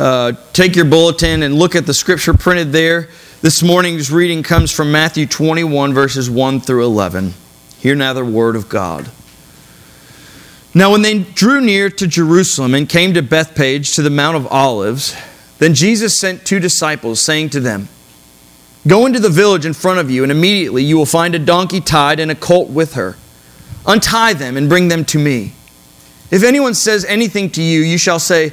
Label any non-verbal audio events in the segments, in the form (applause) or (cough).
uh, take your bulletin and look at the scripture printed there. This morning's reading comes from Matthew 21, verses 1 through 11. Hear now the word of God. Now, when they drew near to Jerusalem and came to Bethphage to the Mount of Olives, then Jesus sent two disciples, saying to them, Go into the village in front of you, and immediately you will find a donkey tied and a colt with her. Untie them and bring them to me. If anyone says anything to you, you shall say,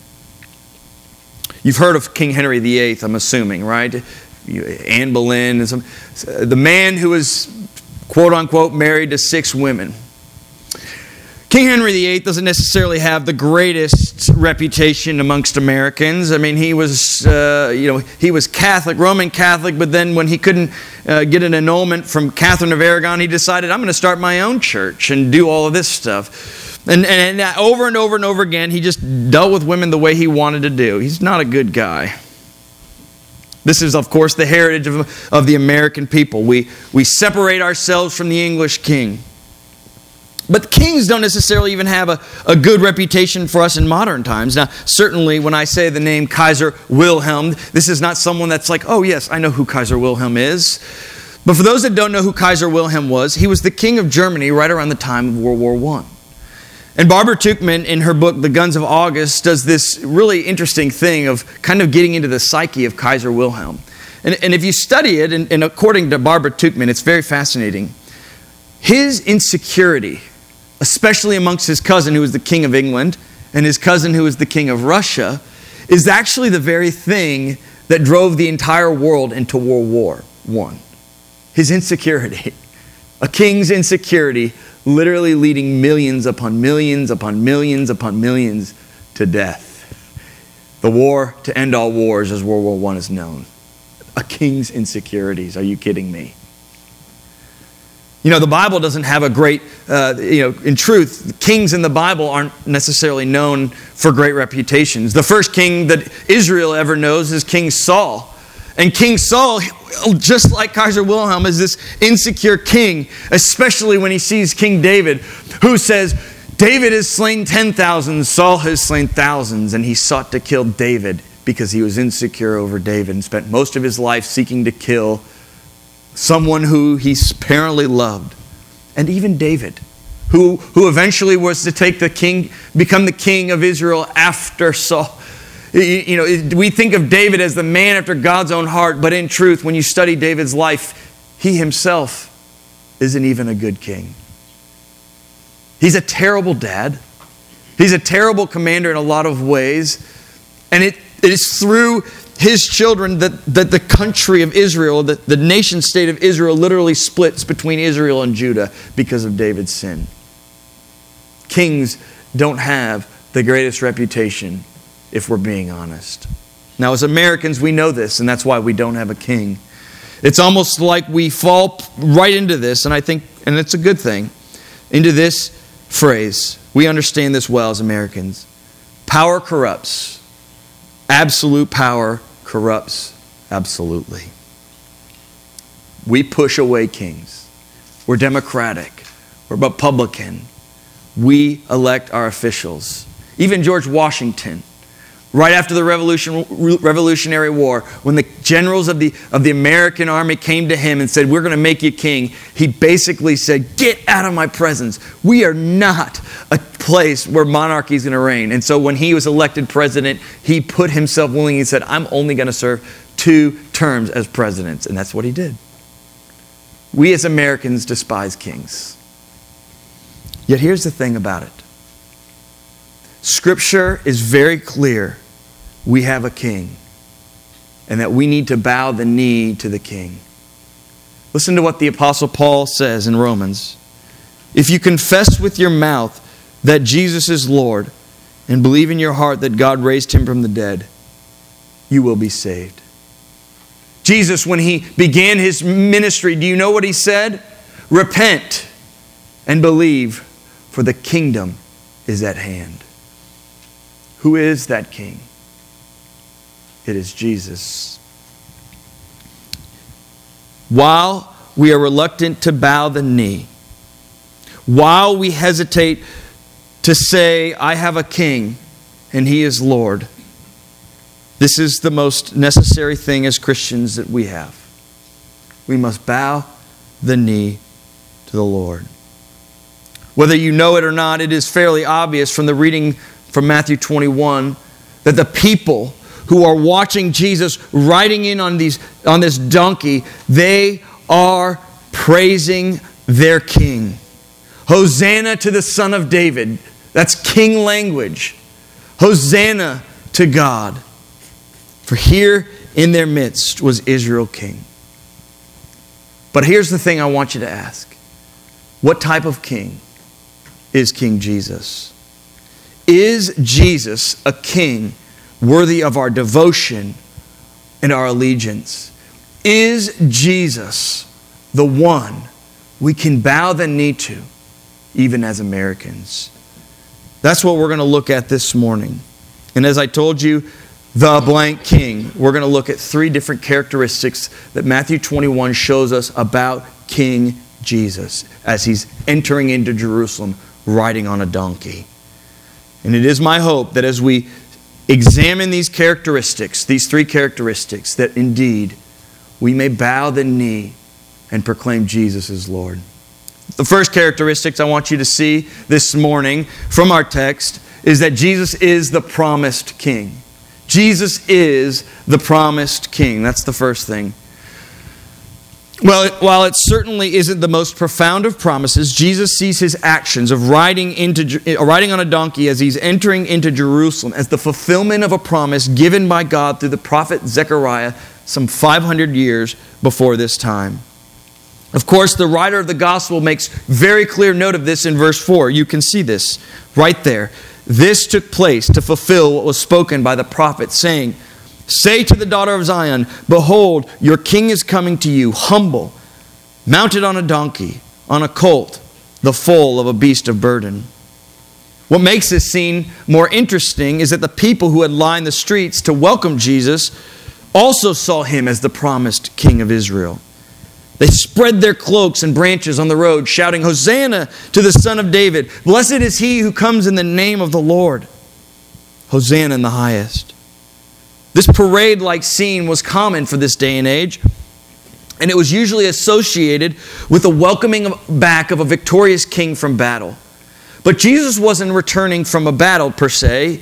You've heard of King Henry VIII, I'm assuming, right? Anne Boleyn, and some, the man who was, quote unquote, married to six women. King Henry VIII doesn't necessarily have the greatest reputation amongst Americans. I mean, he was, uh, you know, he was Catholic, Roman Catholic, but then when he couldn't uh, get an annulment from Catherine of Aragon, he decided, I'm going to start my own church and do all of this stuff. And, and over and over and over again, he just dealt with women the way he wanted to do. He's not a good guy. This is, of course, the heritage of, of the American people. We, we separate ourselves from the English king. But kings don't necessarily even have a, a good reputation for us in modern times. Now, certainly when I say the name Kaiser Wilhelm, this is not someone that's like, oh, yes, I know who Kaiser Wilhelm is. But for those that don't know who Kaiser Wilhelm was, he was the king of Germany right around the time of World War I. And Barbara Tuchman, in her book, The Guns of August, does this really interesting thing of kind of getting into the psyche of Kaiser Wilhelm. And, and if you study it, and, and according to Barbara Tuchman, it's very fascinating. His insecurity especially amongst his cousin who was the king of England and his cousin who was the king of Russia, is actually the very thing that drove the entire world into World War I. His insecurity. (laughs) A king's insecurity literally leading millions upon millions upon millions upon millions to death. The war to end all wars, as World War I is known. A king's insecurities. Are you kidding me? You know, the Bible doesn't have a great, uh, you know, in truth, kings in the Bible aren't necessarily known for great reputations. The first king that Israel ever knows is King Saul. And King Saul, just like Kaiser Wilhelm, is this insecure king, especially when he sees King David, who says, David has slain 10,000, Saul has slain thousands, and he sought to kill David because he was insecure over David and spent most of his life seeking to kill someone who he apparently loved. And even David, who, who eventually was to take the king, become the king of Israel after Saul. You know, we think of David as the man after God's own heart, but in truth, when you study David's life, he himself isn't even a good king. He's a terrible dad. He's a terrible commander in a lot of ways. And it, it is through his children that, that the country of Israel, the, the nation state of Israel, literally splits between Israel and Judah because of David's sin. Kings don't have the greatest reputation, if we're being honest. Now, as Americans, we know this, and that's why we don't have a king. It's almost like we fall right into this, and I think, and it's a good thing, into this phrase. We understand this well as Americans. Power corrupts. Absolute power corrupts absolutely. We push away kings. We're democratic. We're Republican. We elect our officials. Even George Washington, right after the Revolution, Revolutionary War, when the generals of the, of the American army came to him and said, We're going to make you king, he basically said, Get out of my presence. We are not a place where monarchy is going to reign. And so when he was elected president, he put himself willing. He said, I'm only going to serve two terms as president. And that's what he did. We as Americans despise kings. Yet here's the thing about it Scripture is very clear we have a king and that we need to bow the knee to the king. Listen to what the Apostle Paul says in Romans. If you confess with your mouth that Jesus is Lord and believe in your heart that God raised him from the dead, you will be saved. Jesus, when he began his ministry, do you know what he said? Repent and believe, for the kingdom is at hand. Who is that king? It is Jesus. While we are reluctant to bow the knee, while we hesitate to say, I have a king and he is Lord, this is the most necessary thing as Christians that we have. We must bow the knee to the Lord. Whether you know it or not, it is fairly obvious from the reading from Matthew 21 that the people who are watching Jesus riding in on, these, on this donkey, they are praising their king. Hosanna to the Son of David. That's king language. Hosanna to God. For here in their midst was Israel king. But here's the thing I want you to ask What type of king is King Jesus? Is Jesus a king worthy of our devotion and our allegiance? Is Jesus the one we can bow the knee to, even as Americans? That's what we're going to look at this morning. And as I told you, the blank king, we're going to look at three different characteristics that Matthew 21 shows us about King Jesus as he's entering into Jerusalem riding on a donkey. And it is my hope that as we examine these characteristics, these three characteristics, that indeed we may bow the knee and proclaim Jesus as Lord. The first characteristics I want you to see this morning from our text is that Jesus is the promised king. Jesus is the promised king. That's the first thing. Well, while it certainly isn't the most profound of promises, Jesus sees his actions of riding, into, uh, riding on a donkey as he's entering into Jerusalem as the fulfillment of a promise given by God through the prophet Zechariah some 500 years before this time. Of course, the writer of the gospel makes very clear note of this in verse 4. You can see this right there. This took place to fulfill what was spoken by the prophet, saying, Say to the daughter of Zion, Behold, your king is coming to you, humble, mounted on a donkey, on a colt, the foal of a beast of burden. What makes this scene more interesting is that the people who had lined the streets to welcome Jesus also saw him as the promised king of Israel. They spread their cloaks and branches on the road, shouting, Hosanna to the Son of David! Blessed is he who comes in the name of the Lord! Hosanna in the highest. This parade like scene was common for this day and age, and it was usually associated with the welcoming back of a victorious king from battle. But Jesus wasn't returning from a battle per se.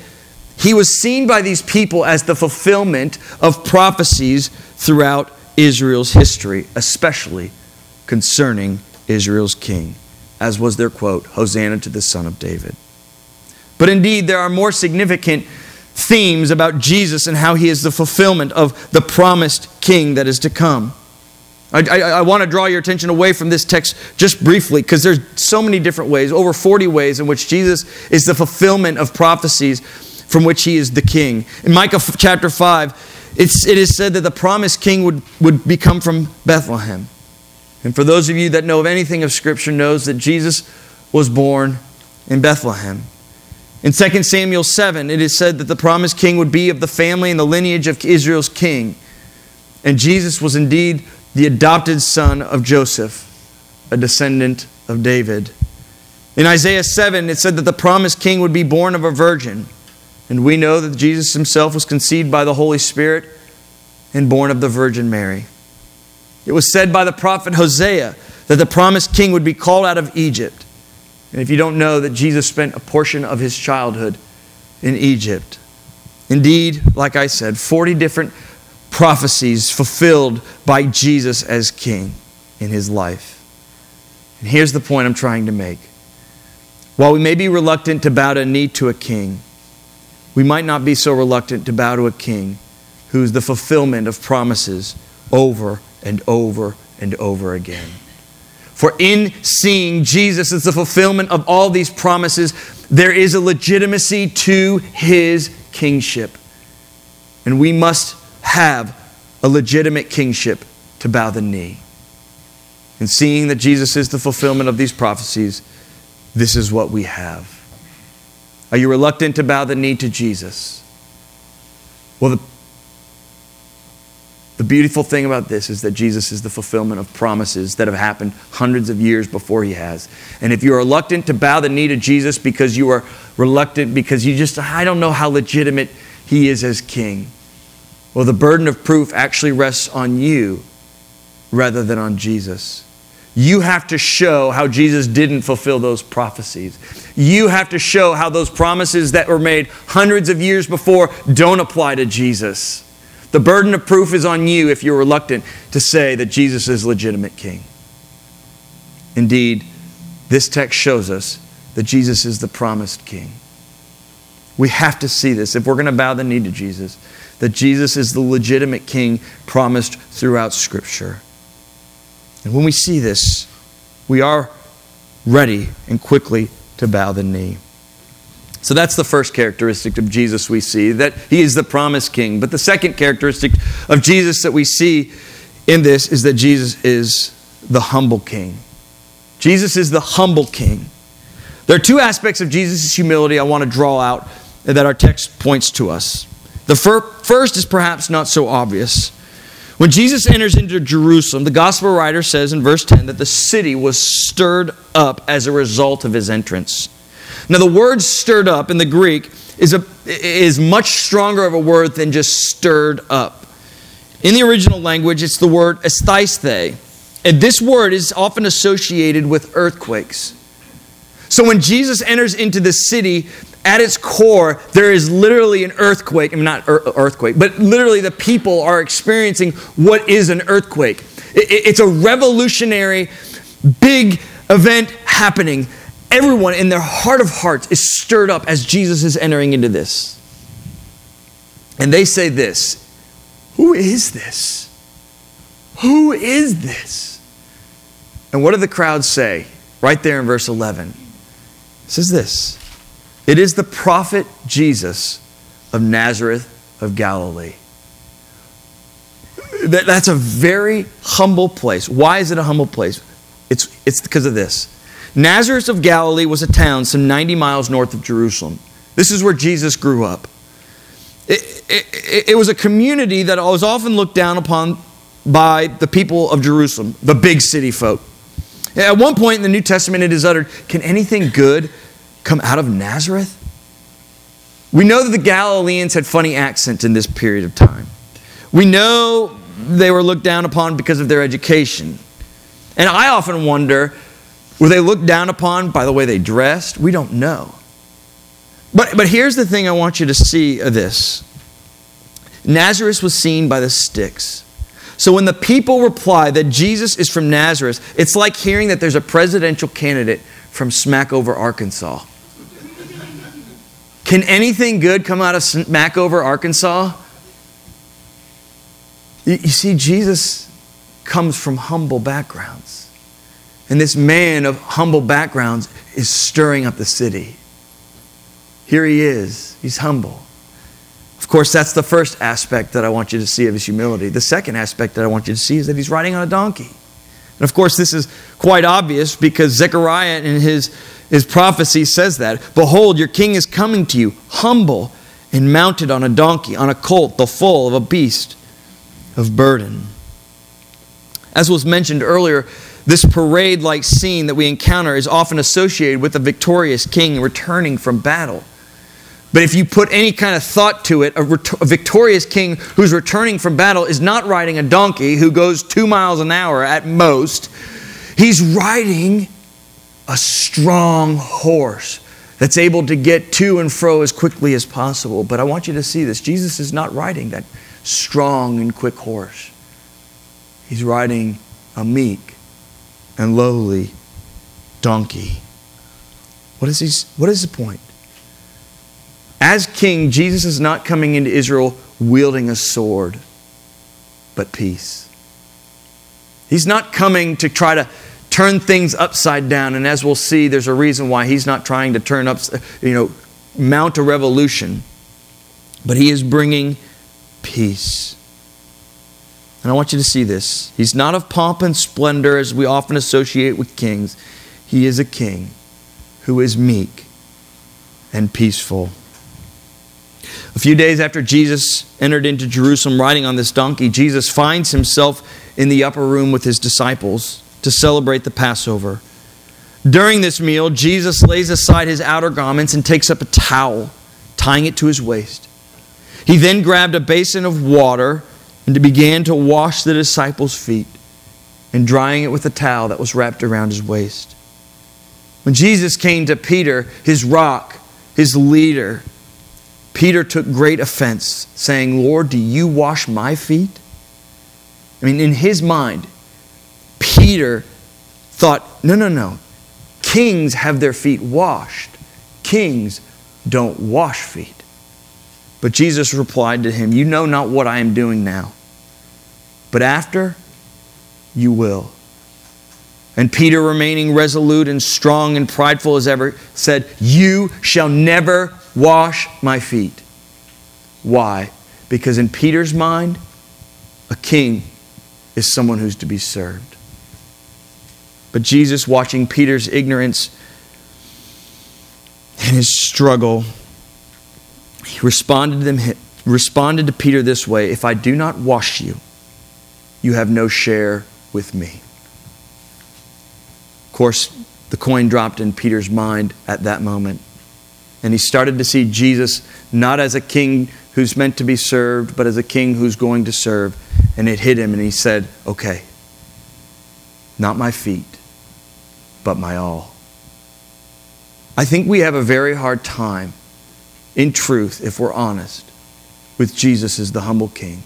He was seen by these people as the fulfillment of prophecies throughout Israel's history, especially concerning Israel's king, as was their quote, Hosanna to the Son of David. But indeed, there are more significant themes about Jesus and how he is the fulfillment of the promised king that is to come. I, I, I want to draw your attention away from this text just briefly because there's so many different ways, over 40 ways in which Jesus is the fulfillment of prophecies from which he is the king. In Micah chapter 5, it's, it is said that the promised king would, would become from Bethlehem. And for those of you that know of anything of Scripture, knows that Jesus was born in Bethlehem. In 2 Samuel 7, it is said that the promised king would be of the family and the lineage of Israel's king. And Jesus was indeed the adopted son of Joseph, a descendant of David. In Isaiah 7, it said that the promised king would be born of a virgin. And we know that Jesus himself was conceived by the Holy Spirit and born of the Virgin Mary. It was said by the prophet Hosea that the promised king would be called out of Egypt. And if you don't know that Jesus spent a portion of his childhood in Egypt, indeed, like I said, 40 different prophecies fulfilled by Jesus as king. in his life. And here's the point I'm trying to make. While we may be reluctant to bow a knee to a king, we might not be so reluctant to bow to a king who's the fulfillment of promises over and over and over again. For in seeing Jesus as the fulfillment of all these promises, there is a legitimacy to his kingship. And we must have a legitimate kingship to bow the knee. And seeing that Jesus is the fulfillment of these prophecies, this is what we have. Are you reluctant to bow the knee to Jesus? Well, the, the beautiful thing about this is that Jesus is the fulfillment of promises that have happened hundreds of years before he has. And if you're reluctant to bow the knee to Jesus because you are reluctant, because you just, I don't know how legitimate he is as king, well, the burden of proof actually rests on you rather than on Jesus. You have to show how Jesus didn't fulfill those prophecies. You have to show how those promises that were made hundreds of years before don't apply to Jesus. The burden of proof is on you if you're reluctant to say that Jesus is legitimate king. Indeed, this text shows us that Jesus is the promised king. We have to see this if we're going to bow the knee to Jesus, that Jesus is the legitimate king promised throughout Scripture. And when we see this, we are ready and quickly to bow the knee. So that's the first characteristic of Jesus we see, that he is the promised king. But the second characteristic of Jesus that we see in this is that Jesus is the humble king. Jesus is the humble king. There are two aspects of Jesus' humility I want to draw out that our text points to us. The fir- first is perhaps not so obvious. When Jesus enters into Jerusalem, the gospel writer says in verse 10 that the city was stirred up as a result of his entrance. Now, the word stirred up in the Greek is, a, is much stronger of a word than just stirred up. In the original language, it's the word estheisthe. And this word is often associated with earthquakes. So when Jesus enters into the city, at its core, there is literally an earthquake. I mean, not earthquake, but literally the people are experiencing what is an earthquake. It's a revolutionary, big event happening. Everyone in their heart of hearts is stirred up as Jesus is entering into this. And they say this Who is this? Who is this? And what do the crowds say? Right there in verse 11. It says this it is the prophet Jesus of Nazareth of Galilee. That, that's a very humble place. Why is it a humble place? It's, it's because of this. Nazareth of Galilee was a town some 90 miles north of Jerusalem. This is where Jesus grew up. It, it, it, was a community that was often looked down upon by the people of Jerusalem, the big city folk. At one point in the New Testament, it is uttered Can anything good come out of Nazareth? We know that the Galileans had funny accents in this period of time. We know they were looked down upon because of their education. And I often wonder were they looked down upon by the way they dressed? We don't know. But, but here's the thing I want you to see of this Nazareth was seen by the sticks. So when the people reply that Jesus is from Nazareth, it's like hearing that there's a presidential candidate from Smackover, Arkansas. Can anything good come out of Smackover, Arkansas? You see, Jesus comes from humble backgrounds. And this man of humble backgrounds is stirring up the city. Here he is, he's humble. Of course, that's the first aspect that I want you to see of his humility. The second aspect that I want you to see is that he's riding on a donkey. And of course, this is quite obvious because Zechariah in his, his prophecy says that Behold, your king is coming to you, humble and mounted on a donkey, on a colt, the foal of a beast of burden. As was mentioned earlier, this parade like scene that we encounter is often associated with a victorious king returning from battle. But if you put any kind of thought to it, a, ret- a, victorious king who's returning from battle is not riding a donkey who goes two miles an hour at most. He's riding a strong horse that's able to get to and fro as quickly as possible. But I want you to see this Jesus is not riding that strong and quick horse, he's riding a meek and lowly donkey. What is, he, what is the point? As king, Jesus is not coming into Israel wielding a sword, but peace. He's not coming to try to turn things upside down. And as we'll see, there's a reason why he's not trying to turn up, you know, mount a revolution. But he is bringing peace. And I want you to see this. He's not of pomp and splendor as we often associate with kings. He is a king who is meek and peaceful. A few days after Jesus entered into Jerusalem riding on this donkey, Jesus finds himself in the upper room with his disciples to celebrate the Passover. During this meal, Jesus lays aside his outer garments and takes up a towel, tying it to his waist. He then grabbed a basin of water and began to wash the disciples' feet and drying it with a towel that was wrapped around his waist. When Jesus came to Peter, his rock, his leader, Peter took great offense, saying, Lord, do you wash my feet? I mean, in his mind, Peter thought, no, no, no. Kings have their feet washed, kings don't wash feet. But Jesus replied to him, You know not what I am doing now, but after you will. And Peter, remaining resolute and strong and prideful as ever, said, You shall never wash my feet. Why? Because in Peter's mind, a king is someone who's to be served. But Jesus, watching Peter's ignorance and his struggle, he responded to, them, responded to Peter this way If I do not wash you, you have no share with me. Of course, the coin dropped in Peter's mind at that moment. And he started to see Jesus not as a king who's meant to be served, but as a king who's going to serve. And it hit him, and he said, Okay, not my feet, but my all. I think we have a very hard time, in truth, if we're honest, with Jesus as the humble king.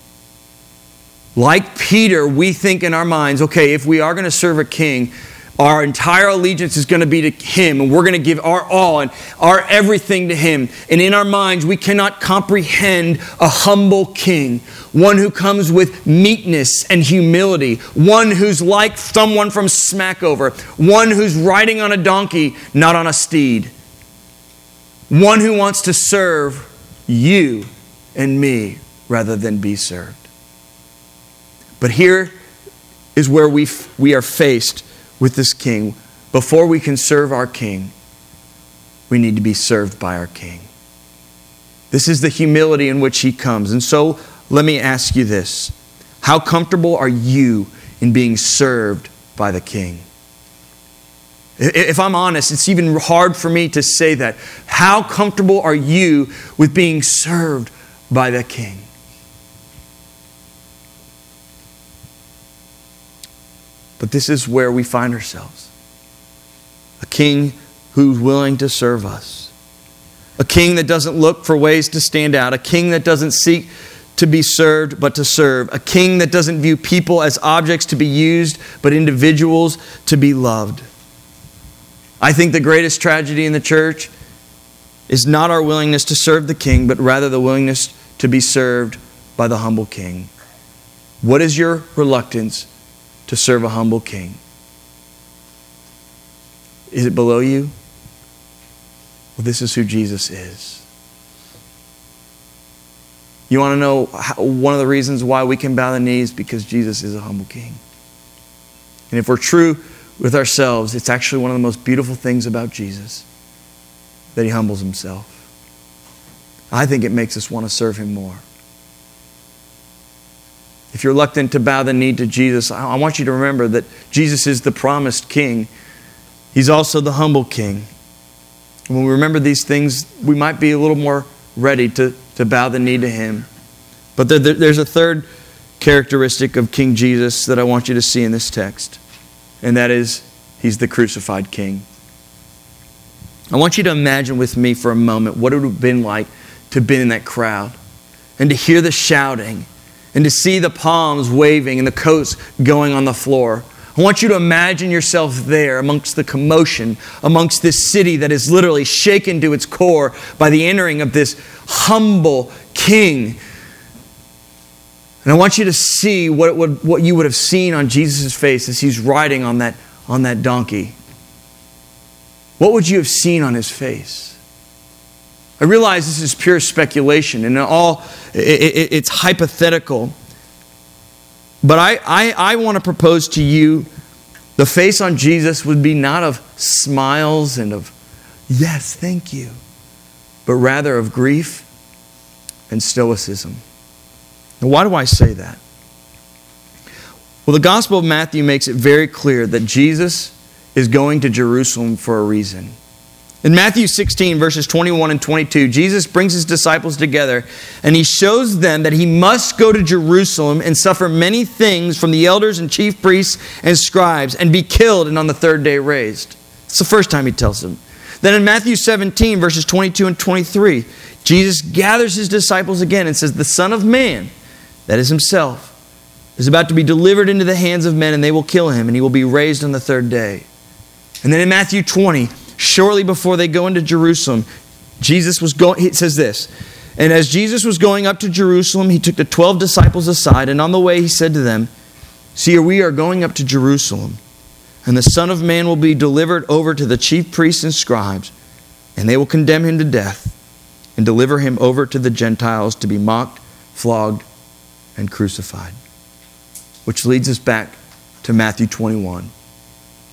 Like Peter, we think in our minds, okay, if we are going to serve a king, our entire allegiance is going to be to Him, and we're going to give our all and our everything to Him. And in our minds, we cannot comprehend a humble king, one who comes with meekness and humility, one who's like someone from Smackover, one who's riding on a donkey, not on a steed, one who wants to serve you and me rather than be served. But here is where we, we are faced with this king. Before we can serve our king, we need to be served by our king. This is the humility in which he comes. And so let me ask you this How comfortable are you in being served by the king? If I'm honest, it's even hard for me to say that. How comfortable are you with being served by the king? But this is where we find ourselves a king who's willing to serve us, a king that doesn't look for ways to stand out, a king that doesn't seek to be served but to serve, a king that doesn't view people as objects to be used but individuals to be loved. I think the greatest tragedy in the church is not our willingness to serve the king, but rather the willingness to be served by the humble king. What is your reluctance to serve a humble king? Is it below you? Well, this is who Jesus is. You want to know how, one of the reasons why we can bow the knees? Because Jesus is a humble king. And if we're true with ourselves, it's actually one of the most beautiful things about Jesus that he humbles himself. I think it makes us want to serve him more. If you're reluctant to bow the knee to Jesus, I want you to remember that Jesus is the promised king. He's also the humble king. When we remember these things, we might be a little more ready to, to bow the knee to him. But there, there's a third characteristic of King Jesus that I want you to see in this text, and that is he's the crucified king. I want you to imagine with me for a moment what it would have been like to been in that crowd and to hear the shouting and to see the palms waving and the coats going on the floor. I want you to imagine yourself there amongst the commotion, amongst this city that is literally shaken to its core by the entering of this humble king. And I want you to see what, would, what you would have seen on Jesus' face as he's riding on that, on that donkey. What would you have seen on his face? I realize this is pure speculation and all it, it, it's hypothetical. But I, I, I want to propose to you the face on Jesus would be not of smiles and of, yes, thank you, but rather of grief and stoicism. Now, why do I say that? Well, the Gospel of Matthew makes it very clear that Jesus is going to Jerusalem for a reason. In Matthew 16, verses 21 and 22, Jesus brings his disciples together and he shows them that he must go to Jerusalem and suffer many things from the elders and chief priests and scribes and be killed and on the third day raised. It's the first time he tells them. Then in Matthew 17, verses 22 and 23, Jesus gathers his disciples again and says, The Son of Man, that is himself, is about to be delivered into the hands of men and they will kill him and he will be raised on the third day. And then in Matthew 20, shortly before they go into Jerusalem, Jesus was going, it says this, and as Jesus was going up to Jerusalem, he took the 12 disciples aside, and on the way he said to them, See, we are going up to Jerusalem, and the Son of Man will be delivered over to the chief priests and scribes, and they will condemn him to death and deliver him over to the Gentiles to be mocked, flogged, and crucified. Which leads us back to Matthew 21.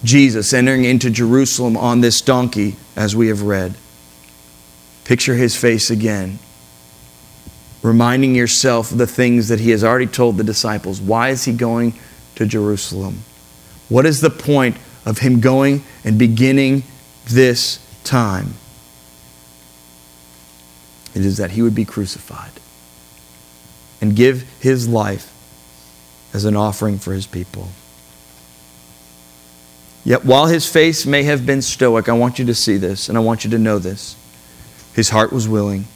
Jesus entering into Jerusalem on this donkey, as we have read. Picture his face again, reminding yourself of the things that he has already told the disciples. Why is he going to Jerusalem? What is the point of him going and beginning this time? It is that he would be crucified and give his life as an offering for his people. Yet while his face may have been stoic, I want you to see this and I want you to know this. His heart was willing.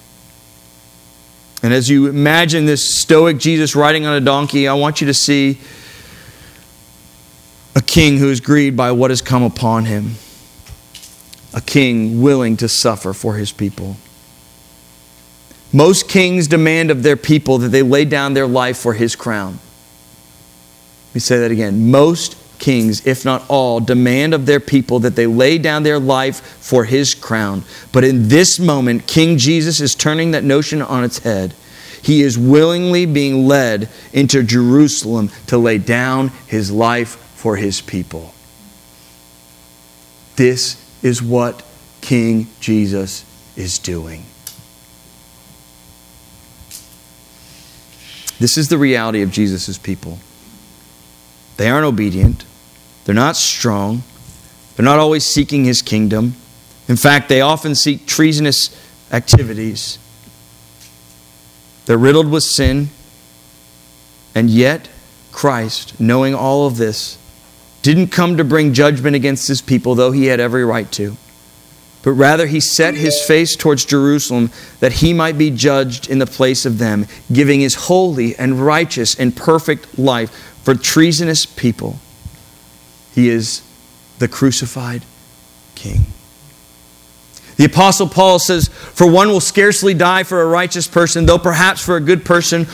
And as you imagine this stoic Jesus riding on a donkey, I want you to see a king who is grieved by what has come upon him. A king willing to suffer for his people. Most kings demand of their people that they lay down their life for his crown. Let me say that again. Most kings, if not all, demand of their people that they lay down their life for his crown. But in this moment, King Jesus is turning that notion on its head. He is willingly being led into Jerusalem to lay down his life for his people. This is what King Jesus is doing. This is the reality of Jesus' people. They aren't obedient. They're not strong. They're not always seeking his kingdom. In fact, they often seek treasonous activities. They're riddled with sin. And yet, Christ, knowing all of this, didn't come to bring judgment against his people, though he had every right to. But rather, he set his face towards Jerusalem that he might be judged in the place of them, giving his holy and righteous and perfect life for treasonous people. He is the crucified King. The Apostle Paul says, For one will scarcely die for a righteous person, though perhaps for a good person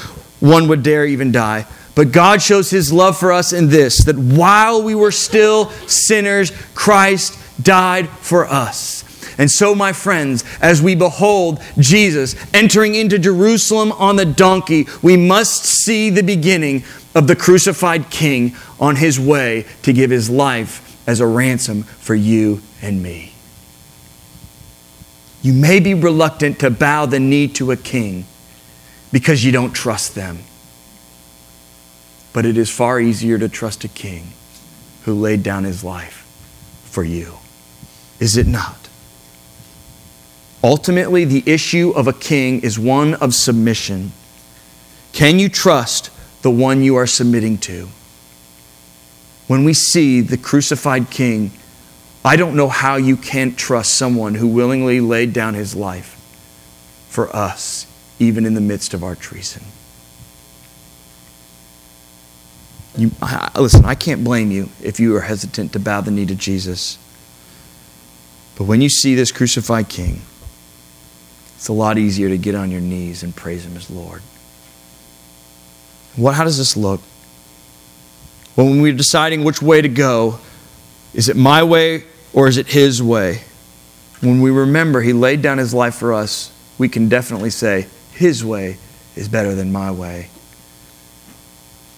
one would dare even die. But God shows his love for us in this that while we were still sinners, Christ died for us. And so, my friends, as we behold Jesus entering into Jerusalem on the donkey, we must see the beginning of the crucified king on his way to give his life as a ransom for you and me. You may be reluctant to bow the knee to a king because you don't trust them. But it is far easier to trust a king who laid down his life for you. Is it not? Ultimately, the issue of a king is one of submission. Can you trust the one you are submitting to. When we see the crucified king, I don't know how you can't trust someone who willingly laid down his life for us, even in the midst of our treason. You, I, listen, I can't blame you if you are hesitant to bow the knee to Jesus. But when you see this crucified king, it's a lot easier to get on your knees and praise him as Lord. What, how does this look? Well, when we're deciding which way to go, is it my way or is it his way? When we remember he laid down his life for us, we can definitely say, his way is better than my way.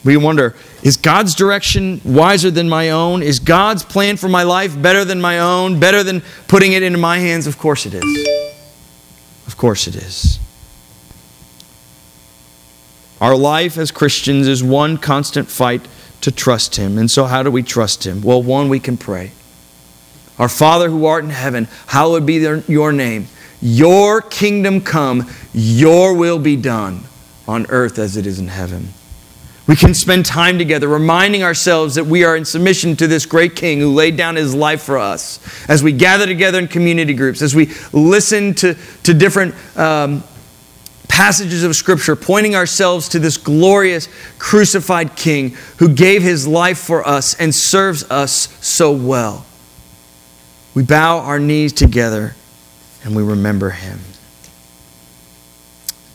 We wonder, is God's direction wiser than my own? Is God's plan for my life better than my own? Better than putting it into my hands? Of course it is. Of course it is. Our life as Christians is one constant fight to trust Him. And so, how do we trust Him? Well, one, we can pray. Our Father who art in heaven, hallowed be your name. Your kingdom come, your will be done on earth as it is in heaven. We can spend time together reminding ourselves that we are in submission to this great King who laid down his life for us. As we gather together in community groups, as we listen to, to different um, passages of Scripture, pointing ourselves to this glorious crucified King who gave his life for us and serves us so well. We bow our knees together and we remember him.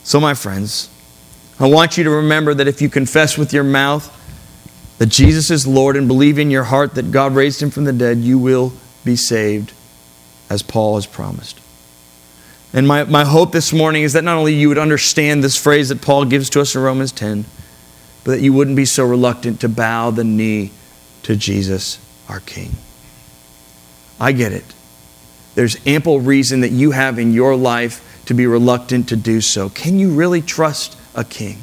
So, my friends, I want you to remember that if you confess with your mouth that Jesus is Lord and believe in your heart that God raised him from the dead, you will be saved, as Paul has promised. And my, my hope this morning is that not only you would understand this phrase that Paul gives to us in Romans 10, but that you wouldn't be so reluctant to bow the knee to Jesus, our King. I get it. There's ample reason that you have in your life to be reluctant to do so. Can you really trust a king.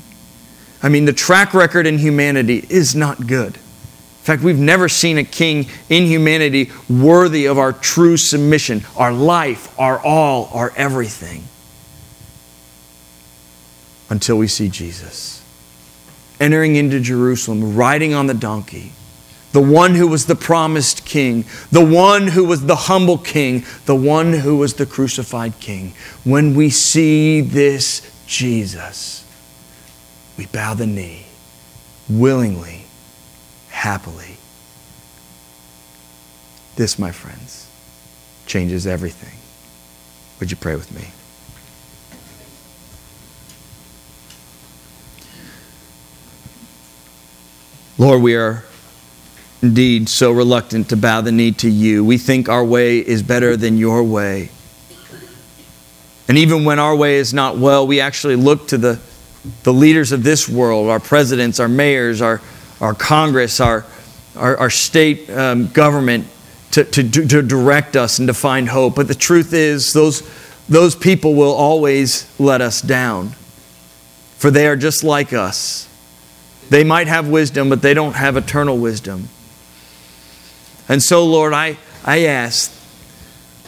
I mean, the track record in humanity is not good. In fact, we've never seen a king in humanity worthy of our true submission, our life, our all, our everything, until we see Jesus. Entering into Jerusalem, riding on the donkey, the one who was the promised king, the one who was the humble king, the one who was the crucified king. When we see this Jesus, we bow the knee willingly, happily. This, my friends, changes everything. Would you pray with me? Lord, we are indeed so reluctant to bow the knee to you. We think our way is better than your way. And even when our way is not well, we actually look to the the leaders of this world, our presidents, our mayors, our, our Congress, our, our, our state um, government, to, to, to direct us and to find hope. But the truth is, those, those people will always let us down, for they are just like us. They might have wisdom, but they don't have eternal wisdom. And so, Lord, I, I ask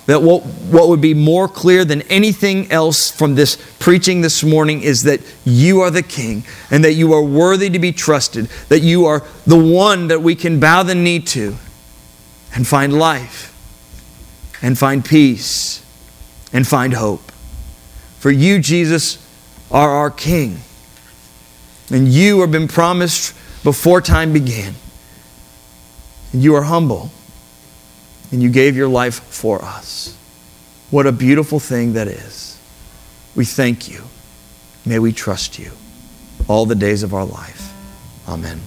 that what, what would be more clear than anything else from this preaching this morning is that you are the King and that you are worthy to be trusted, that you are the one that we can bow the knee to and find life and find peace and find hope. For you, Jesus, are our King. And you have been promised before time began. And you are humble and you gave your life for us. What a beautiful thing that is. We thank you. May we trust you all the days of our life. Amen.